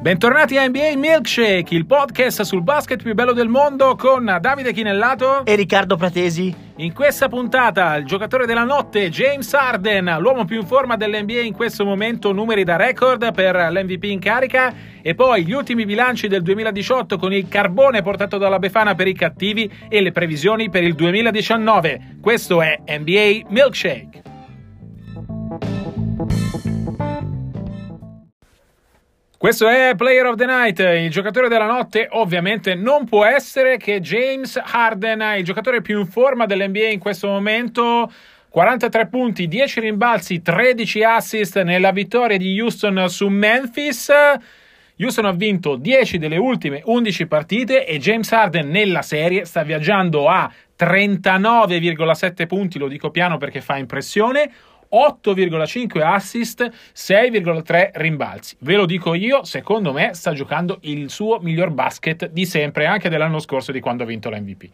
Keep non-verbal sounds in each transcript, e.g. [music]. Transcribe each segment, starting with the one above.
Bentornati a NBA Milkshake, il podcast sul basket più bello del mondo con Davide Chinellato e Riccardo Pratesi. In questa puntata il giocatore della notte James Harden, l'uomo più in forma dell'NBA in questo momento, numeri da record per l'MVP in carica e poi gli ultimi bilanci del 2018 con il carbone portato dalla Befana per i cattivi e le previsioni per il 2019. Questo è NBA Milkshake. Questo è Player of the Night, il giocatore della notte ovviamente non può essere che James Harden, il giocatore più in forma dell'NBA in questo momento. 43 punti, 10 rimbalzi, 13 assist nella vittoria di Houston su Memphis. Houston ha vinto 10 delle ultime 11 partite e James Harden nella serie sta viaggiando a 39,7 punti, lo dico piano perché fa impressione, 8,5 assist, 6,3 rimbalzi. Ve lo dico io, secondo me sta giocando il suo miglior basket di sempre, anche dell'anno scorso di quando ha vinto l'MVP.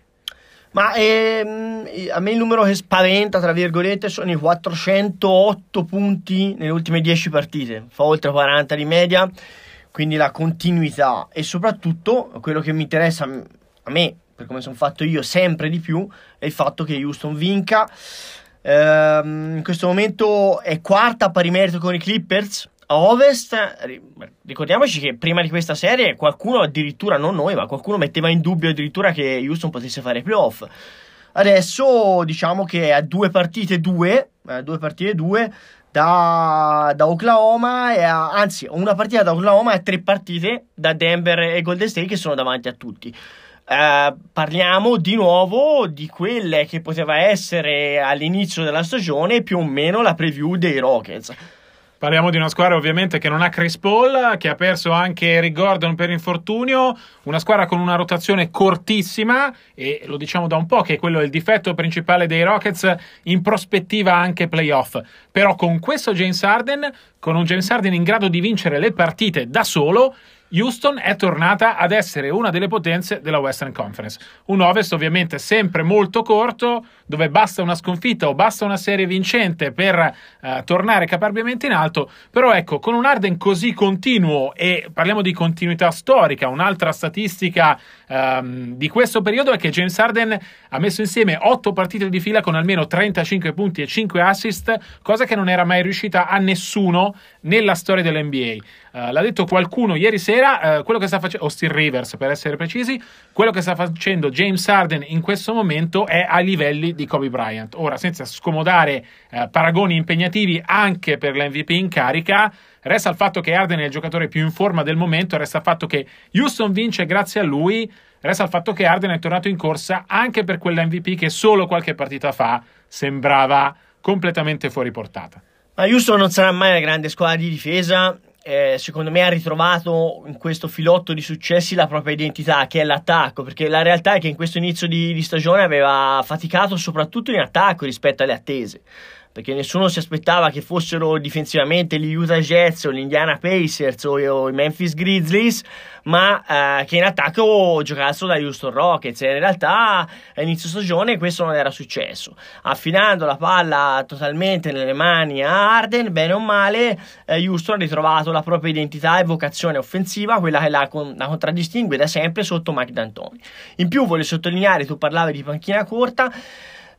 Ma ehm, a me il numero che spaventa, tra virgolette, sono i 408 punti nelle ultime 10 partite, fa oltre 40 di media, quindi la continuità e soprattutto quello che mi interessa a me, per come sono fatto io, sempre di più, è il fatto che Houston vinca. Ehm, in questo momento è quarta pari merito con i Clippers. A Ovest, ricordiamoci che prima di questa serie qualcuno addirittura, non noi, ma qualcuno metteva in dubbio addirittura che Houston potesse fare playoff. Adesso diciamo che a due partite due, due partite due da, da Oklahoma, e a, anzi una partita da Oklahoma e tre partite da Denver e Golden State che sono davanti a tutti. Eh, parliamo di nuovo di quelle che poteva essere all'inizio della stagione più o meno la preview dei Rockets. Parliamo di una squadra ovviamente che non ha Chris Paul, che ha perso anche Eric Gordon per infortunio, una squadra con una rotazione cortissima e lo diciamo da un po' che quello è il difetto principale dei Rockets in prospettiva anche playoff. Però con questo James Harden, con un James Harden in grado di vincere le partite da solo, Houston è tornata ad essere una delle potenze della Western Conference. Un Ovest ovviamente sempre molto corto, dove basta una sconfitta o basta una serie vincente per eh, tornare caparbiamente in alto, però ecco, con un Arden così continuo e parliamo di continuità storica, un'altra statistica ehm, di questo periodo è che James Arden ha messo insieme 8 partite di fila con almeno 35 punti e 5 assist, cosa che non era mai riuscita a nessuno nella storia dell'NBA. Uh, eh, l'ha detto qualcuno ieri sera, uh, quello che sta facendo, Austin Rivers per essere precisi, quello che sta facendo James Harden in questo momento è ai livelli di Kobe Bryant. Ora, senza scomodare uh, paragoni impegnativi anche per l'MVP in carica, resta il fatto che Harden è il giocatore più in forma del momento, resta il fatto che Houston vince grazie a lui, resta il fatto che Harden è tornato in corsa anche per quell'MVP che solo qualche partita fa sembrava completamente fuori portata. Ma Houston non sarà mai una grande squadra di difesa. Eh, secondo me ha ritrovato in questo filotto di successi la propria identità, che è l'attacco, perché la realtà è che in questo inizio di, di stagione aveva faticato soprattutto in attacco rispetto alle attese perché nessuno si aspettava che fossero difensivamente gli Utah Jets o gli Indiana Pacers o, i Memphis Grizzlies, ma eh, che in attacco giocassero da Houston Rockets. E in realtà a inizio stagione questo non era successo. Affidando la palla totalmente nelle mani a Arden, bene o male, eh, Houston ha ritrovato la propria identità e vocazione offensiva, quella che la, la contraddistingue da sempre sotto Mike D'Antoni. In più voglio sottolineare, tu parlavi di panchina corta,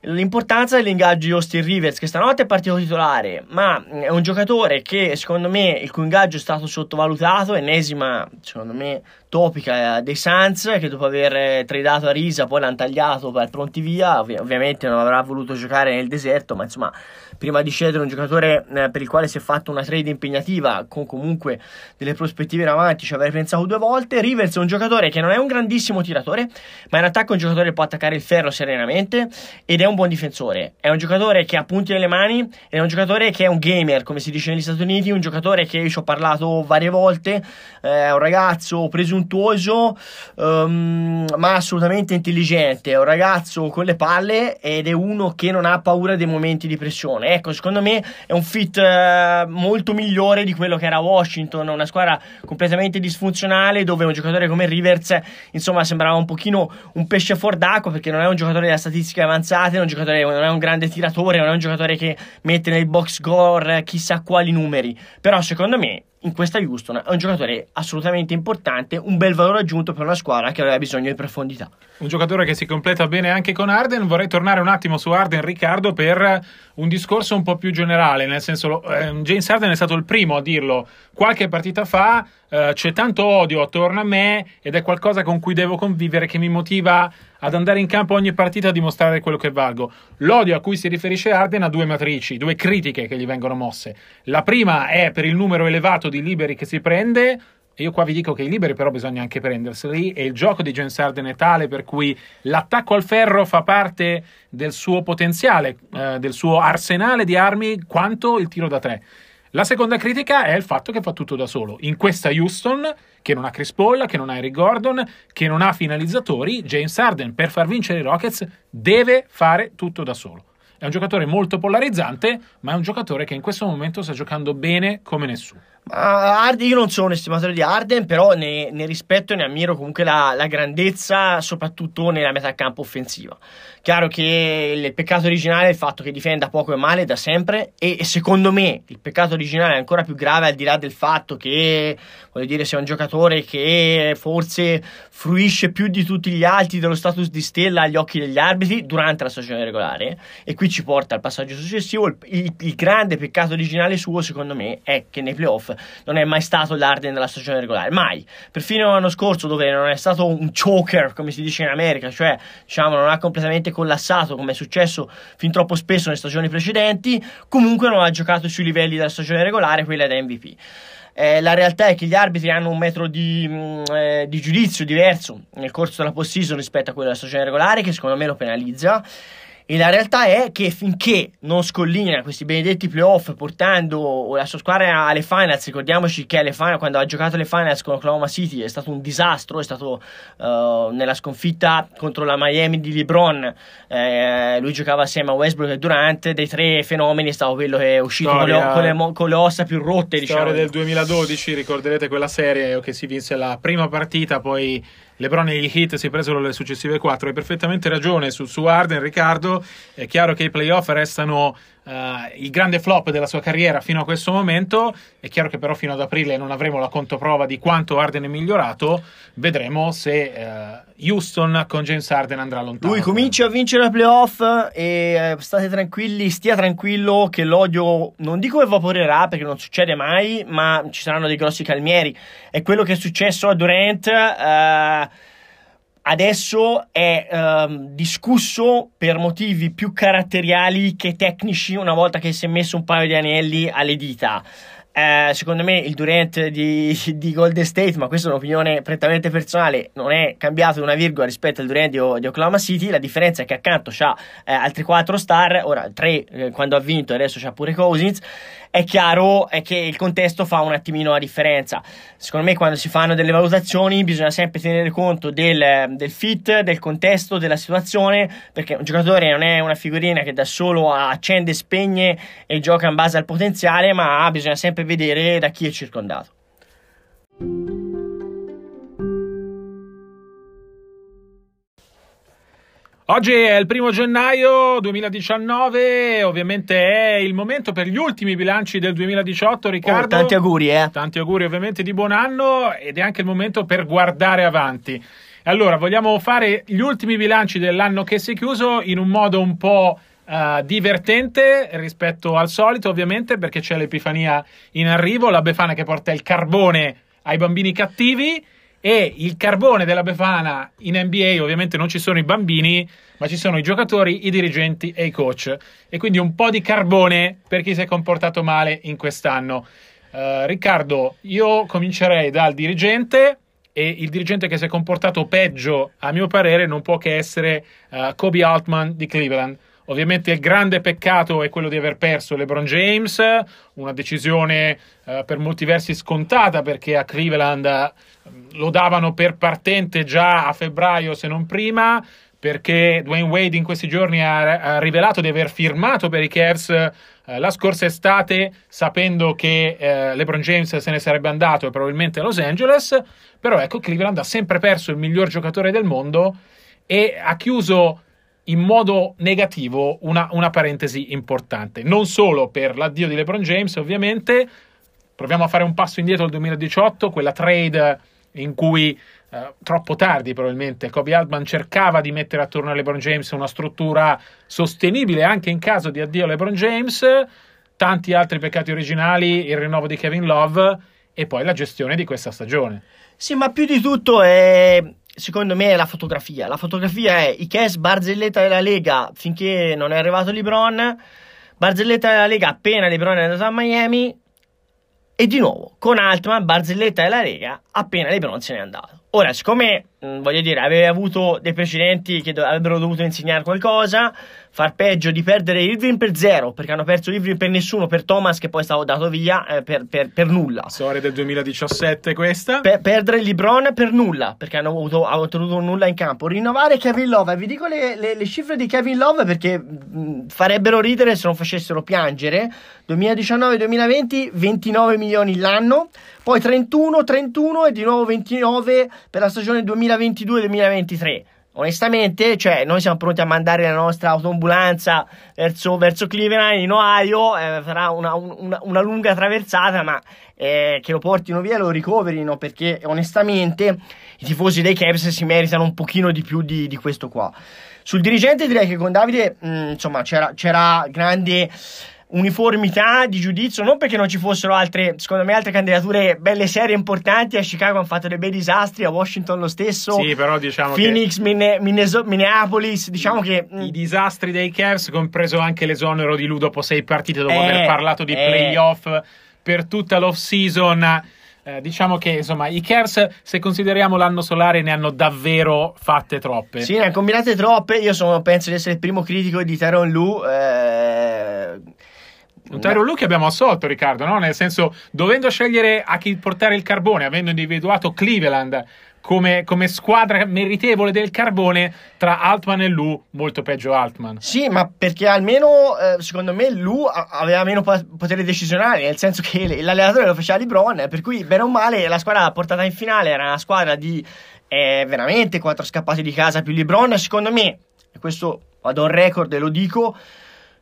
l'importanza dell'ingaggio di Austin Rivers che stanotte è partito titolare ma è un giocatore che secondo me il cui ingaggio è stato sottovalutato ennesima secondo me topica dei Suns che dopo aver tradato a Risa poi l'hanno tagliato per pronti via. Ov- ovviamente non avrà voluto giocare nel deserto ma insomma prima di scegliere un giocatore eh, per il quale si è fatta una trade impegnativa con comunque delle prospettive in avanti ci avrei pensato due volte. Rivers è un giocatore che non è un grandissimo tiratore ma in attacco è un giocatore che può attaccare il ferro serenamente ed è un buon difensore. È un giocatore che ha punti nelle mani è un giocatore che è un gamer come si dice negli Stati Uniti un giocatore che io ci ho parlato varie volte. Eh, è un ragazzo presuntuoso um, ma assolutamente intelligente. È un ragazzo con le palle ed è uno che non ha paura dei momenti di pressione. Ecco, secondo me è un fit eh, molto migliore di quello che era Washington, una squadra completamente disfunzionale dove un giocatore come Rivers, insomma, sembrava un pochino un pesce fuor d'acqua perché non è un giocatore da statistiche avanzate, non, non è un grande tiratore, non è un giocatore che mette nel box score chissà quali numeri, però secondo me in questa Houston è un giocatore assolutamente importante, un bel valore aggiunto per una squadra che aveva bisogno di profondità. Un giocatore che si completa bene anche con Arden. Vorrei tornare un attimo su Arden, Riccardo, per un discorso un po' più generale, nel senso eh, James Arden è stato il primo a dirlo qualche partita fa, eh, c'è tanto odio attorno a me ed è qualcosa con cui devo convivere che mi motiva ad andare in campo ogni partita a dimostrare quello che valgo. L'odio a cui si riferisce Arden ha due matrici, due critiche che gli vengono mosse. La prima è per il numero elevato di liberi che si prende, io qua vi dico che i liberi però bisogna anche prenderseli e il gioco di James Harden è tale per cui l'attacco al ferro fa parte del suo potenziale, eh, del suo arsenale di armi quanto il tiro da tre. La seconda critica è il fatto che fa tutto da solo. In questa Houston, che non ha Chris Paul, che non ha Eric Gordon, che non ha finalizzatori, James Harden per far vincere i Rockets deve fare tutto da solo. È un giocatore molto polarizzante, ma è un giocatore che in questo momento sta giocando bene come nessuno. Harden, io non sono un estimatore di Arden, però ne, ne rispetto e ne ammiro comunque la, la, grandezza, soprattutto nella metà campo offensiva. Chiaro che il, peccato originale è il fatto che difenda poco e male da sempre, e, e, secondo me il peccato originale è ancora più grave al di là del fatto che, voglio dire, sia un giocatore che forse fruisce più di tutti gli altri dello status di stella agli occhi degli arbitri durante la stagione regolare, e qui ci porta al passaggio successivo. Il, il, il grande peccato originale suo, secondo me, è che nei playoff non è mai stato l'Arden della stagione regolare, mai. Perfino l'anno scorso, dove non è stato un choker, come si dice in America, cioè diciamo non ha completamente collassato come è successo fin troppo spesso nelle stagioni precedenti, comunque non ha giocato sui livelli della stagione regolare, quella da MVP. Eh, la realtà è che gli arbitri hanno un metro di, mh, mm, eh, di giudizio diverso nel corso della post-season rispetto a quello della stagione regolare, che secondo me lo penalizza. E la realtà è che finché non scollina questi benedetti playoff portando la sua squadra alle finals, ricordiamoci che alle finals, quando ha giocato le finals con Oklahoma City è stato un disastro, è stato uh, nella sconfitta contro la Miami di LeBron, eh, lui giocava assieme a Westbrook e Durant, dei tre fenomeni è stato quello che è uscito con le, con, le, con le, ossa più rotte. Storia diciamo. del 2012, ricorderete quella serie che si vinse la prima partita, poi LeBron e gli Heat si presero le successive quattro. Hai perfettamente ragione su, su Arden, Riccardo. È chiaro che i playoff restano uh, il grande flop della sua carriera fino a questo momento. È chiaro che però fino ad aprile non avremo la controprova di quanto Arden è migliorato. Vedremo se uh, Houston con James Arden andrà lontano. Lui comincia a vincere i playoff e uh, state tranquilli, stia tranquillo che l'odio non dico evaporerà perché non succede mai, ma ci saranno dei grossi calmieri. È quello che è successo a Durant adesso è ehm, discusso per motivi più caratteriali che tecnici una volta che si è messo un paio di anelli alle dita. Eh, secondo me il Durant di, di, Golden State, ma questa è un'opinione prettamente personale, non è cambiato una virgola rispetto al Durant di, di Oklahoma City. La differenza è che accanto c'ha eh, altri 4 star, ora 3 eh, quando ha vinto, adesso c'ha pure Cousins è chiaro è che il contesto fa un attimino la differenza. Secondo me quando si fanno delle valutazioni bisogna sempre tenere conto del, del fit, del contesto, della situazione, perché un giocatore non è una figurina che da solo accende, spegne e gioca in base al potenziale, ma bisogna sempre vedere da chi è circondato. Oggi è il primo gennaio 2019, ovviamente è il momento per gli ultimi bilanci del 2018, Riccardo. Oh, tanti auguri, eh. Tanti auguri ovviamente di buon anno ed è anche il momento per guardare avanti. Allora, vogliamo fare gli ultimi bilanci dell'anno che si è chiuso in un modo un po' uh, divertente rispetto al solito, ovviamente, perché c'è l'Epifania in arrivo, la Befana che porta il carbone ai bambini cattivi e il carbone della Befana in NBA ovviamente non ci sono i bambini, ma ci sono i giocatori, i dirigenti e i coach. E quindi un po' di carbone per chi si è comportato male in quest'anno. Uh, Riccardo, io comincerei dal dirigente e il dirigente che si è comportato peggio, a mio parere, non può che essere uh, Kobe Altman di Cleveland. Ovviamente il grande peccato è quello di aver perso LeBron James, una decisione uh, per molti versi scontata perché a Cleveland lo davano per partente già a febbraio se non prima perché Dwayne Wade in questi giorni ha, ha rivelato di aver firmato per i Cavs eh, la scorsa estate sapendo che eh, LeBron James se ne sarebbe andato probabilmente a Los Angeles. Però ecco Cleveland ha sempre perso il miglior giocatore del mondo e ha chiuso in modo negativo una, una parentesi importante. Non solo per l'addio di LeBron James ovviamente. Proviamo a fare un passo indietro al 2018, quella trade in cui eh, troppo tardi probabilmente Kobe Altman cercava di mettere attorno a LeBron James una struttura sostenibile anche in caso di addio a LeBron James, tanti altri peccati originali, il rinnovo di Kevin Love e poi la gestione di questa stagione. Sì, ma più di tutto è secondo me è la fotografia. La fotografia è i Cavs barzelletta della Lega finché non è arrivato LeBron, barzelletta della Lega appena LeBron è andato a Miami e di nuovo con Altman barzelletta della Lega appena LeBron se n'è andato. Ora, siccome voglio dire, aveva avuto dei precedenti che do- avrebbero dovuto insegnare qualcosa, far peggio di perdere Irving per zero, perché hanno perso Irving per nessuno, per Thomas che poi è stato dato via eh, per, per, per, nulla. Storia del 2017 questa. Per, perdere LeBron per nulla, perché hanno avuto, hanno ottenuto nulla in campo. Rinnovare Kevin Love, vi dico le, le, le cifre di Kevin Love perché mh, mm, farebbero ridere se non facessero piangere. 2019-2020, 29 milioni l'anno, poi 31, 31 e di nuovo 29 per la stagione 2020. 2022-2023. Onestamente, cioè, noi siamo pronti a mandare la nostra autoambulanza verso, verso Cleveland in Ohio, eh, farà una, una, una, lunga traversata, ma eh, che lo portino via e lo ricoverino, perché onestamente i tifosi dei Cavs si meritano un pochino di più di, di questo qua. Sul dirigente direi che con Davide, mh, mm, insomma, c'era, c'era grande uniformità di giudizio, non perché non ci fossero altre, secondo me, altre candidature belle serie importanti. A Chicago hanno fatto dei bei disastri, a Washington lo stesso. Sì, però diciamo Phoenix, che... Minneso- Minneapolis, diciamo che i disastri dei Cavs, compreso anche l'esonero di Lu dopo sei partite, dopo eh, aver parlato di eh. playoff per tutta l'off season. Eh, diciamo che insomma i Cavs, se consideriamo l'anno solare, ne hanno davvero fatte troppe. Sì, ne hanno combinate troppe. Io sono, penso di essere il primo critico di Tyron Lu. Eh un Tyron Lu che abbiamo assolto, Riccardo, no? Nel senso, dovendo scegliere a chi portare il carbone, avendo individuato Cleveland come, come, squadra meritevole del carbone tra Altman e Lu, molto peggio Altman. Sì, ma perché almeno eh, secondo me Lu aveva meno potere decisionale, nel senso che l'allenatore lo faceva LeBron, per cui bene o male la squadra portata in finale era una squadra di eh, veramente quattro scappati di casa più LeBron, secondo me, e questo vado on record e lo dico,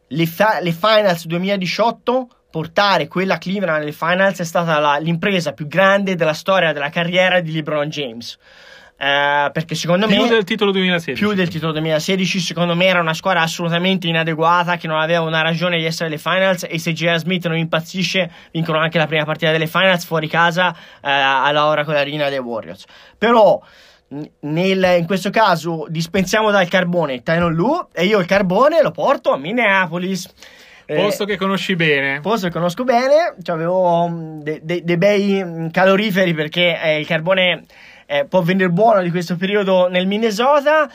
le, fa- le finals 2018 portare quella Cleveland nelle finals è stata la, l'impresa più grande della storia della carriera di LeBron James. Uh, perché secondo più me del titolo 2016 più del titolo 2016 secondo me era una squadra assolutamente inadeguata che non aveva una ragione di essere alle finals e se J.R. Smith non impazzisce vincono anche la prima partita delle finals fuori casa uh, alla Oracle Arena dei Warriors però nel, in questo caso dispensiamo dal carbone Tyron Lu e io il carbone lo porto a Minneapolis. Eh, posto eh, che conosci bene. Posto che conosco bene, cioè avevo mm, dei de, de bei mm, caloriferi perché eh, il carbone eh, può venire buono di questo periodo nel Minnesota.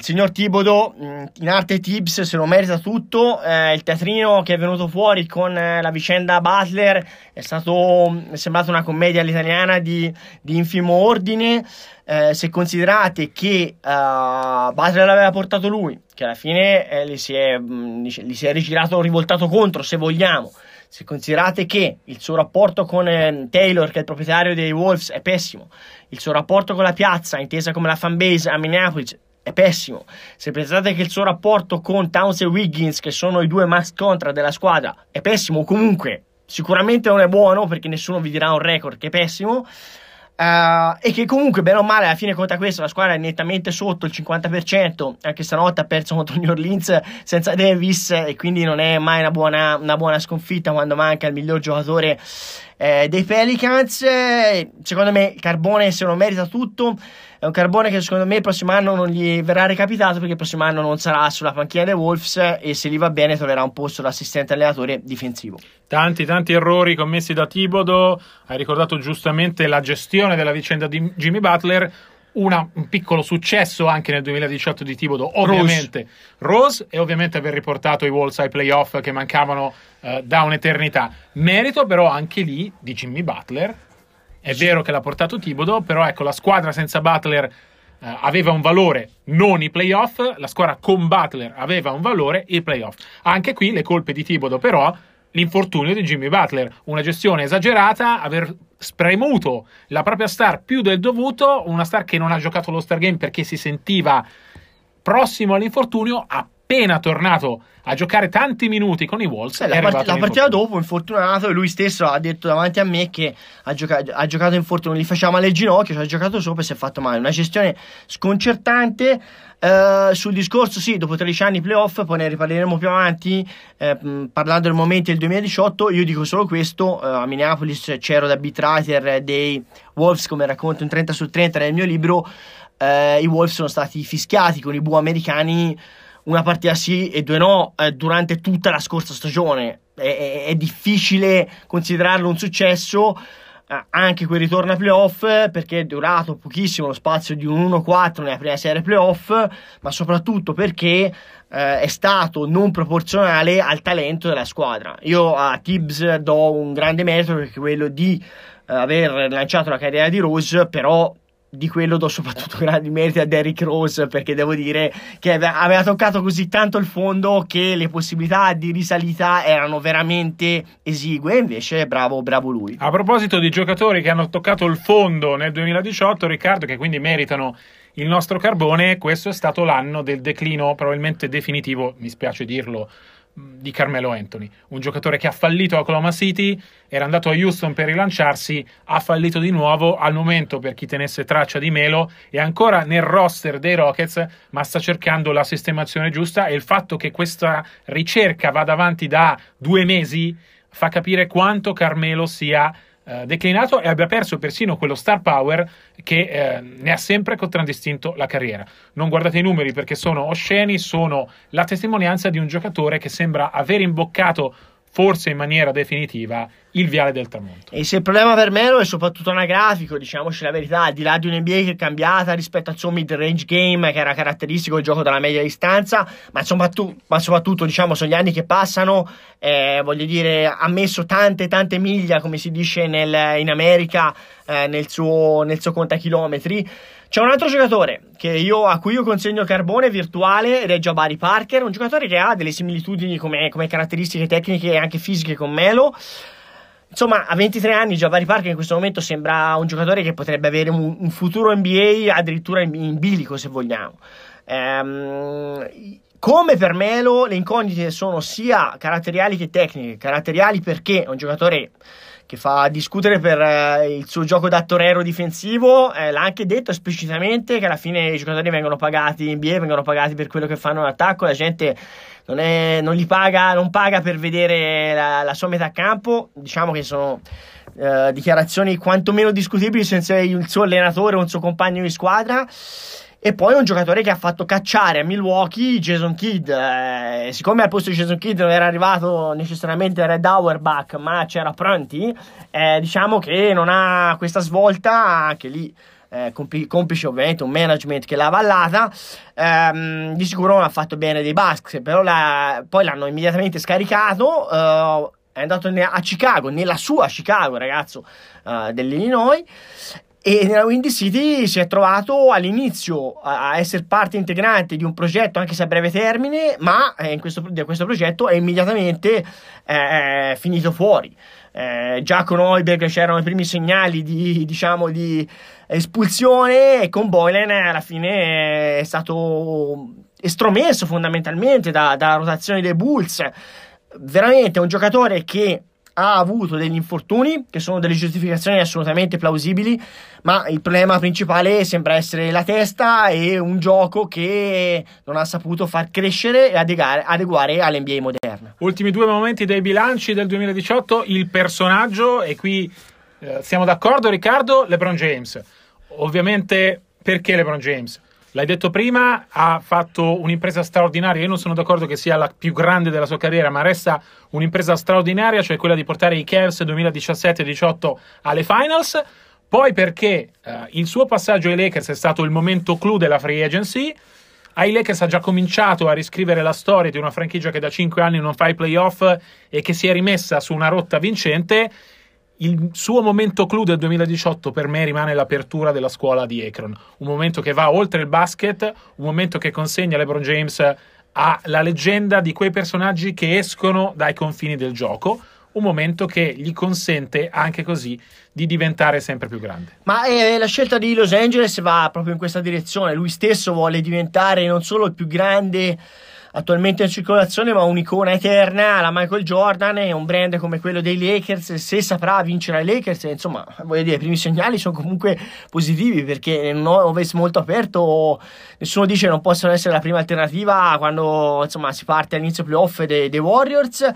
Il signor Tibodo, mm, in arte tips, se lo merita tutto. Eh, il teatrino che è venuto fuori con eh, la vicenda Butler è stato è sembrato una commedia all'italiana di, di infimo ordine. Eh, se considerate che uh, Butler l'aveva portato lui, che alla fine eh, gli, si è, mh, mm, gli si è rigirato, rivoltato contro, se vogliamo. Se considerate che il suo rapporto con eh, Taylor, che è il proprietario dei Wolves, è pessimo, il suo rapporto con la piazza, intesa come la fanbase a Minneapolis, è pessimo. Se pensate che il suo rapporto con Towns e Wiggins, che sono i due max contra della squadra, è pessimo, comunque sicuramente non è buono perché nessuno vi dirà un record che è pessimo. Uh, e che comunque, bene o male, alla fine conta questo, la squadra è nettamente sotto il 50%, anche stanotte ha perso contro New Orleans senza Davis e quindi non è mai una buona, una buona sconfitta quando manca il miglior giocatore eh, dei Pelicans. secondo me il Carbone se lo merita tutto. È un Carbone che secondo me il prossimo anno non gli verrà recapitato perché il prossimo anno non sarà sulla panchina dei Wolves e se gli va bene troverà un posto da assistente allenatore difensivo. Tanti, tanti errori commessi da Tibodo. Hai ricordato giustamente la gestione della vicenda di Jimmy Butler una, un piccolo successo anche nel 2018 di Tibodo, ovviamente Rose. Rose. e ovviamente aver riportato i Wolves ai playoff che mancavano uh, da un'eternità. Merito però anche lì di Jimmy Butler. È vero che l'ha portato Tibodo, però ecco la squadra senza Butler uh, aveva un valore, non i playoff, la squadra con Butler aveva un valore, i playoff. Anche qui le colpe di Tibodo però l'infortunio di Jimmy Butler, una gestione esagerata, aver spremuto la propria star più del dovuto, una star che non ha giocato lo Star Game perché si sentiva prossimo all'infortunio, ha appena tornato a giocare tanti minuti con i Wolves. Eh, la, part- la partita dopo, infortunato, e lui stesso ha detto davanti a me che ha, gioca- ha giocato infortunato, gli faceva male il ginocchio, ci ha giocato sopra e si è fatto male. Una gestione sconcertante. Uh, sul discorso, sì, dopo 13 anni playoff, poi ne riparleremo più avanti. Eh, parlando del momento del 2018, io dico solo questo: uh, a Minneapolis c'ero da beat writer dei Wolves, come racconto in 30 su 30 nel mio libro. Uh, I Wolves sono stati fischiati con i bu americani una partita sì e due no eh, durante tutta la scorsa stagione. È, è, è difficile considerarlo un successo eh, anche quel ritorno a playoff perché è durato pochissimo lo spazio di un 1-4 nella prima serie playoff, ma soprattutto perché eh, è stato non proporzionale al talento della squadra. Io a Tibbs do un grande merito perché quello di eh, aver lanciato la carriera di Rose, però di quello do soprattutto [laughs] grandi meriti a Derrick Rose perché devo dire che aveva toccato così tanto il fondo che le possibilità di risalita erano veramente esigue. Invece bravo bravo lui. A proposito di giocatori che hanno toccato il fondo nel 2018 Riccardo che quindi meritano il nostro carbone questo è stato l'anno del declino probabilmente definitivo mi spiace dirlo di Carmelo Anthony, un giocatore che ha fallito a Oklahoma City, era andato a Houston per rilanciarsi, ha fallito di nuovo, al momento per chi tenesse traccia di Melo è ancora nel roster dei Rockets, ma sta cercando la sistemazione giusta e il fatto che questa ricerca vada avanti da due mesi fa capire quanto Carmelo sia eh, declinato e abbia perso persino quello star power che eh, ne ha sempre contraddistinto la carriera. Non guardate i numeri perché sono osceni, sono la testimonianza di un giocatore che sembra aver imboccato forse in maniera definitiva, il viale del tramonto. E se il problema per Melo è soprattutto anagrafico, diciamoci la verità, al di là di un NBA che è cambiata rispetto al suo mid-range game, che era caratteristico il gioco dalla media distanza, ma, tu, ma soprattutto diciamo sono gli anni che passano, eh, voglio dire, ha messo tante tante miglia, come si dice nel, in America, eh, nel, suo, nel suo contachilometri. C'è un altro giocatore io, a cui io consegno carbone virtuale ed è Jabari Parker, un giocatore che ha delle similitudini come, come caratteristiche tecniche e anche fisiche con Melo. Insomma, a 23 anni Jabari Parker in questo momento sembra un giocatore che potrebbe avere un, un futuro NBA addirittura in, in, bilico, se vogliamo. Ehm, come per Melo, le incognite sono sia caratteriali che tecniche. Caratteriali perché è un giocatore che fa discutere per eh, il suo gioco da torero difensivo. Eh, l'ha anche detto esplicitamente che alla fine i giocatori vengono pagati in NBA, vengono pagati per quello che fanno in. La gente non, è, non li paga, non paga per vedere la, la, sua metà campo. Diciamo che sono eh, dichiarazioni quantomeno discutibili senza il suo allenatore o un suo compagno di squadra. E poi un giocatore che ha fatto cacciare a Milwaukee Jason Kidd. Eh, siccome al posto di Jason Kidd non era arrivato necessariamente Red Auerbach, ma c'era Pronti, eh, diciamo che non ha questa svolta anche lì. Eh, complice ovviamente un management che l'ha avvallata ehm, di sicuro non ha fatto bene dei Bucks però la, poi l'hanno immediatamente scaricato uh, è andato a Chicago nella sua Chicago ragazzo uh, dell'Illinois e nella Windy City si è trovato all'inizio a essere parte integrante di un progetto anche se a breve termine, ma eh, questo, questo progetto è immediatamente eh, finito fuori. Eh, già con Holberg c'erano i primi segnali di, diciamo, di espulsione e con Boylan alla fine è stato estromesso fondamentalmente da, dalla rotazione dei Bulls. Veramente un giocatore che ha avuto degli infortuni, che sono delle giustificazioni assolutamente plausibili, ma il problema principale sembra essere la testa e un gioco che non ha saputo far crescere e adeguare, adeguare all'NBA moderna. Ultimi due momenti dei bilanci del 2018, il personaggio, e qui eh, siamo d'accordo Riccardo, LeBron James. Ovviamente perché LeBron James? L'hai detto prima, ha fatto un'impresa straordinaria. Io non sono d'accordo che sia la più grande della sua carriera, ma resta un'impresa straordinaria, cioè quella di portare i Cavs 2017-18 alle finals. Poi perché eh, il suo passaggio ai Lakers è stato il momento clou della free agency. Ai Lakers ha già cominciato a riscrivere la storia di una franchigia che da 5 anni non fa i playoff e che si è rimessa su una rotta vincente il suo momento clou del 2018 per me rimane l'apertura della scuola di Akron, un momento che va oltre il basket, un momento che consegna LeBron James alla leggenda di quei personaggi che escono dai confini del gioco, un momento che gli consente anche così di diventare sempre più grande. Ma eh, la scelta di Los Angeles va proprio in questa direzione, lui stesso vuole diventare non solo il più grande attualmente in circolazione, ma un'icona eterna, la Michael Jordan, è un brand come quello dei Lakers, se saprà vincere ai Lakers, insomma, voglio dire, i primi segnali sono comunque positivi perché non ho Ovest molto aperto, nessuno dice che non possono essere la prima alternativa quando insomma si parte all'inizio playoff dei, dei Warriors.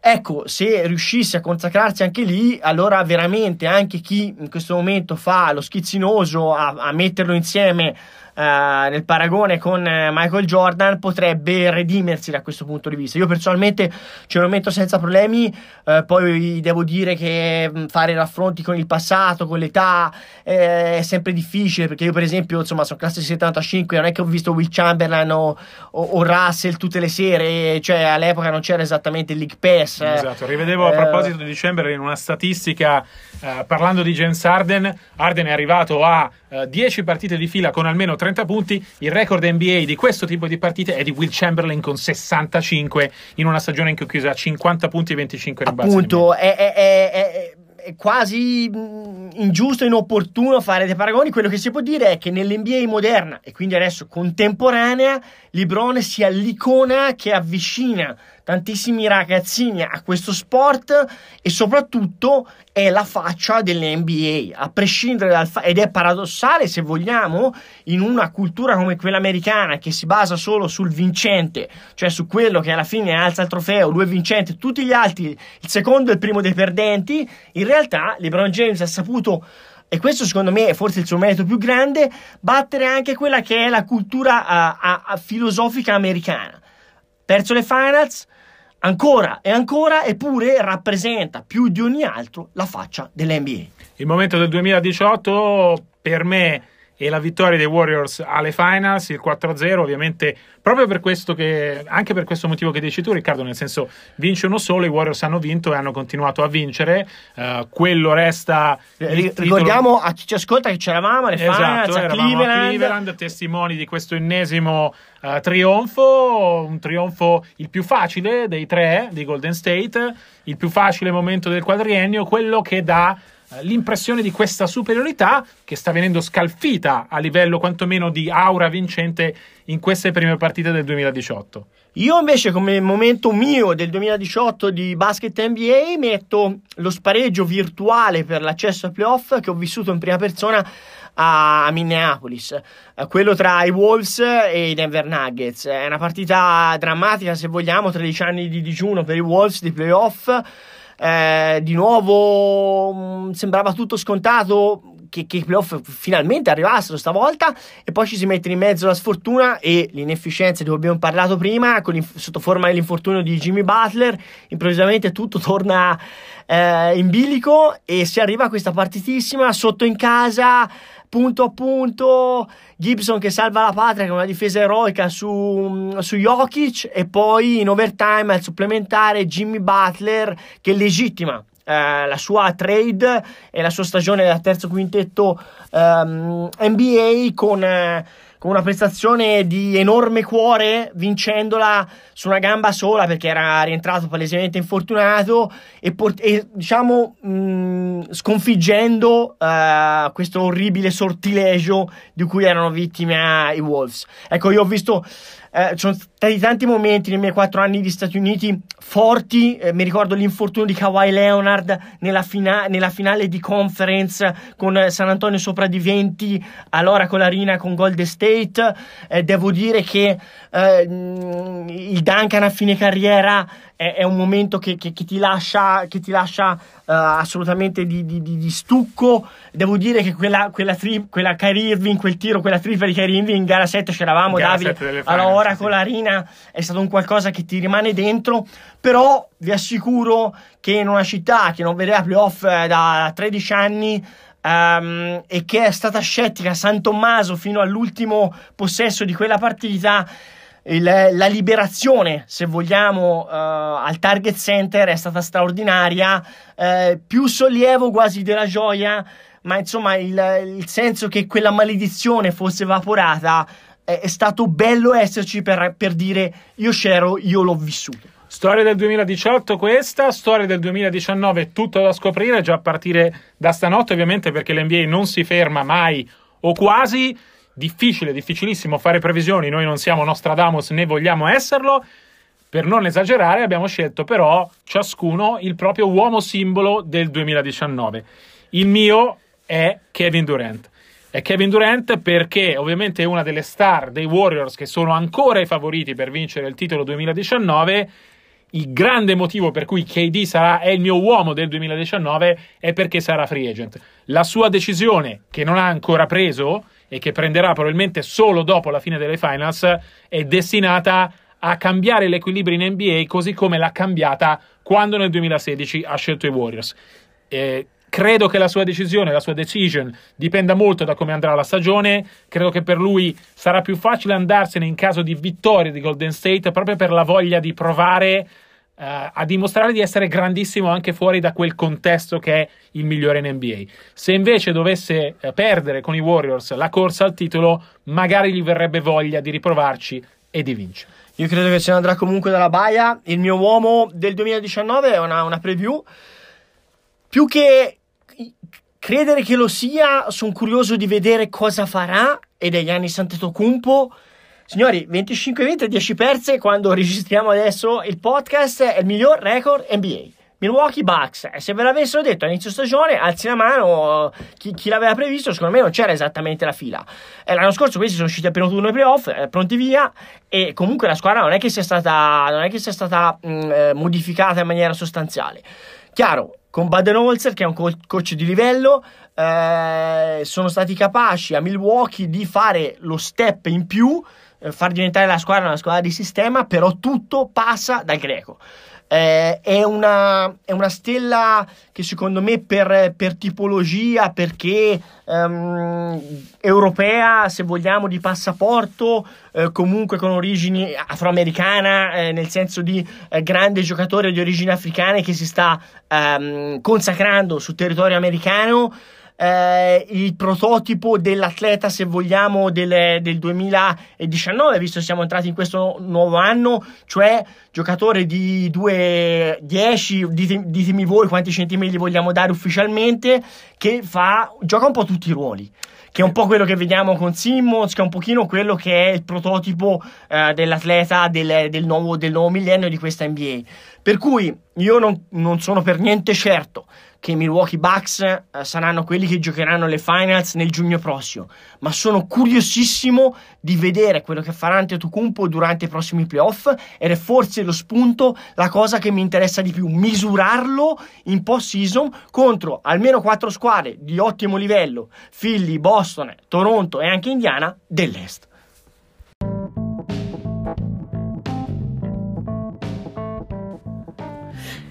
Ecco, se riuscisse a consacrarsi anche lì, allora veramente anche chi in questo momento fa lo schizzinoso a, a metterlo insieme uh, nel paragone con eh, Michael Jordan potrebbe redimersi da questo punto di vista. Io personalmente ce lo metto senza problemi, uh, poi devo dire che mm, fare raffronti con il passato, con l'età eh, è sempre difficile perché io per esempio insomma sono classe 75, non è che ho visto Will Chamberlain o, o, o Russell tutte le sere, cioè all'epoca non c'era esattamente il League Pass. Esatto, rivedevo a proposito di Chamberlain una statistica parlando di James Arden, Arden è arrivato a 10 partite di fila con almeno 30 30 punti. Il record NBA di questo tipo di partite è di Will Chamberlain con 65 in una stagione in cui chiuse a 50 punti e 25 rimbalzi. Appunto, è, è, è, è quasi mm, ingiusto e inopportuno fare dei paragoni. Quello che si può dire è che nell'NBA moderna e quindi adesso contemporanea, LeBron sia l'icona che avvicina tantissimi ragazzini a questo sport e soprattutto è la faccia dell'NBA, a prescindere dal fa- ed è paradossale se vogliamo in una cultura come quella americana che si basa solo sul vincente, cioè su quello che alla fine alza il trofeo, lui è vincente, tutti gli altri il secondo e il primo dei perdenti, in realtà LeBron James ha saputo e questo secondo me è forse il suo merito più grande, battere anche quella che è la cultura uh, uh, filosofica americana. Perso le finals, ancora e ancora, eppure rappresenta più di ogni altro la faccia dell'NBA. Il momento del 2018 per me e la vittoria dei Warriors alle finals, il 4-0, ovviamente proprio per questo che, anche per questo motivo che dici tu Riccardo, nel senso vince uno solo, i Warriors hanno vinto e hanno continuato a vincere, uh, quello resta... Ricordiamo a chi ci ascolta che c'eravamo alle esatto, finals a Cleveland. a Cleveland, testimoni di questo ennesimo uh, trionfo, un trionfo il più facile dei tre di Golden State, il più facile momento del quadriennio, quello che dà eh, l'impressione di questa superiorità che sta venendo scalfita a livello quantomeno di aura vincente in queste prime partite del 2018. Io invece come momento mio del 2018 di basket NBA metto lo spareggio virtuale per l'accesso ai playoff che ho vissuto in prima persona a Minneapolis, eh, quello tra i Wolves e i Denver Nuggets. È una partita drammatica se vogliamo, 13 anni di digiuno per i Wolves di playoff eh, di nuovo mh, mm, sembrava tutto scontato che, che i playoff finalmente arrivassero stavolta e poi ci si mette in mezzo la sfortuna e l'inefficienza di cui abbiamo parlato prima sotto forma dell'infortunio di Jimmy Butler improvvisamente tutto torna eh, in bilico e si arriva a questa partitissima sotto in casa punto a punto. Gibson che salva la patria con una difesa eroica su, su Jokic. E poi in overtime al supplementare Jimmy Butler che legittima eh, la sua trade e la sua stagione da terzo quintetto ehm, NBA con eh, con una prestazione di enorme cuore, vincendola su una gamba sola perché era rientrato palesemente infortunato e, port- e diciamo mh, mm, sconfiggendo uh, questo orribile sortilegio di cui erano vittime i Wolves. Ecco, io ho visto eh, ci sono stati tanti momenti nei miei quattro anni di Stati Uniti forti. Eh, mi ricordo l'infortunio di Kawhi Leonard nella, fina- nella, finale di conference con San Antonio sopra di 20 allora con l'arena con Golden State. Eh, devo dire che eh, il Duncan a fine carriera è, è un momento che, che, che, ti lascia, che ti lascia uh, assolutamente di, di, di, stucco. Devo dire che quella, quella, tri, quella Kyrie Irving, quel tiro, quella tripla di Kyrie Irving in gara 7 c'eravamo, Davide. Allora, ora sì. con la Rina è stato un qualcosa che ti rimane dentro. Però vi assicuro che in una città che non vedeva playoff eh, da 13 anni. Um, e che è stata scettica San Tommaso fino all'ultimo possesso di quella partita il, la liberazione, se vogliamo, uh, al target center è stata straordinaria, uh, più sollievo quasi della gioia, ma insomma il, il senso che quella maledizione fosse evaporata è, è stato bello esserci per, per dire io c'ero, io l'ho vissuto. Storia del 2018 questa, storia del 2019 tutto da scoprire già a partire da stanotte ovviamente perché l'NBA non si ferma mai o quasi difficile, difficilissimo fare previsioni, noi non siamo Nostradamus né vogliamo esserlo. Per non esagerare, abbiamo scelto però ciascuno il proprio uomo simbolo del 2019. Il mio è Kevin Durant. È Kevin Durant perché ovviamente è una delle star dei Warriors che sono ancora i favoriti per vincere il titolo 2019 il grande motivo per cui KD sarà, è il mio uomo del 2019 è perché sarà free agent. La sua decisione, che non ha ancora preso e che prenderà probabilmente solo dopo la fine delle finals, è destinata a cambiare l'equilibrio in NBA così come l'ha cambiata quando nel 2016 ha scelto i Warriors. Eh, credo che la sua decisione, la sua decision dipenda molto da come andrà la stagione. Credo che per lui sarà più facile andarsene in caso di vittoria di Golden State proprio per la voglia di provare uh, a dimostrare di essere grandissimo anche fuori da quel contesto che è il migliore in NBA. Se invece dovesse uh, perdere con i Warriors la corsa al titolo, magari gli verrebbe voglia di riprovarci e di vincere. Io credo che se ne andrà comunque dalla baia. Il mio uomo del 2019 è una, una preview. Più che credere che lo sia, sono curioso di vedere cosa farà. Ed è Gianni Antetokounmpo. Signori, 25 vinti e 10 perse quando registriamo adesso il podcast è il miglior record NBA. Milwaukee Bucks, se ve l'avessero detto all'inizio stagione, alzi la mano, chi, chi, l'aveva previsto, secondo me non c'era esattamente la fila. E l'anno scorso questi sono usciti al primo turno ai playoff, eh, pronti via, e comunque la squadra non è che sia stata, che sia stata mh, mm, eh, modificata in maniera sostanziale. Chiaro, con Baden-Holzer, che è un coach di livello, eh, sono stati capaci a Milwaukee di fare lo step in più, eh, far diventare la squadra una squadra di sistema, però tutto passa dal greco. Eh, è, una, è, una, stella che secondo me per, per tipologia, perché um, europea, se vogliamo, di passaporto, eh, comunque con origini afroamericana, eh, nel senso di eh, grande giocatore di origini africane che si sta um, consacrando sul territorio americano eh, il prototipo dell'atleta, se vogliamo, del, del 2019, visto che siamo entrati in questo nuovo anno, cioè giocatore di 2-10, ditemi voi quanti centimetri gli vogliamo dare ufficialmente, che fa, gioca un po' tutti i ruoli che è un po' quello che vediamo con Simmons, che è un pochino quello che è il prototipo eh, dell'atleta del, del, nuovo, del, nuovo, millennio di questa NBA. Per cui io non, non sono per niente certo che i Milwaukee Bucks eh, saranno quelli che giocheranno le finals nel giugno prossimo, ma sono curiosissimo di vedere quello che farà Antetokounmpo durante i prossimi playoff ed è forse lo spunto la cosa che mi interessa di più, misurarlo in post-season contro almeno quattro squadre di ottimo livello, Philly, Boston, Toronto e anche Indiana dell'Est.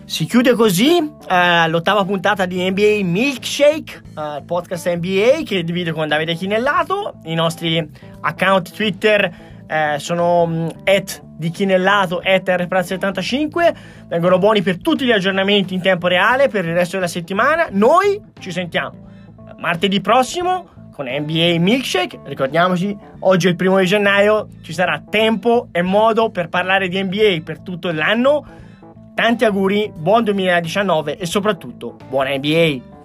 Si chiude così eh, l'ottava puntata di NBA Milkshake, eh, podcast NBA che divide con Davide Chinellato. I nostri account Twitter eh, sono mm, at di Chinellato at rpraz75. Vengono buoni per tutti gli aggiornamenti in tempo reale per il resto della settimana. Noi ci sentiamo martedì prossimo con NBA Milkshake. Ricordiamoci, oggi è il primo di gennaio, ci sarà tempo e modo per parlare di NBA per tutto l'anno Tanti auguri, buon 2019 e soprattutto buona NBA!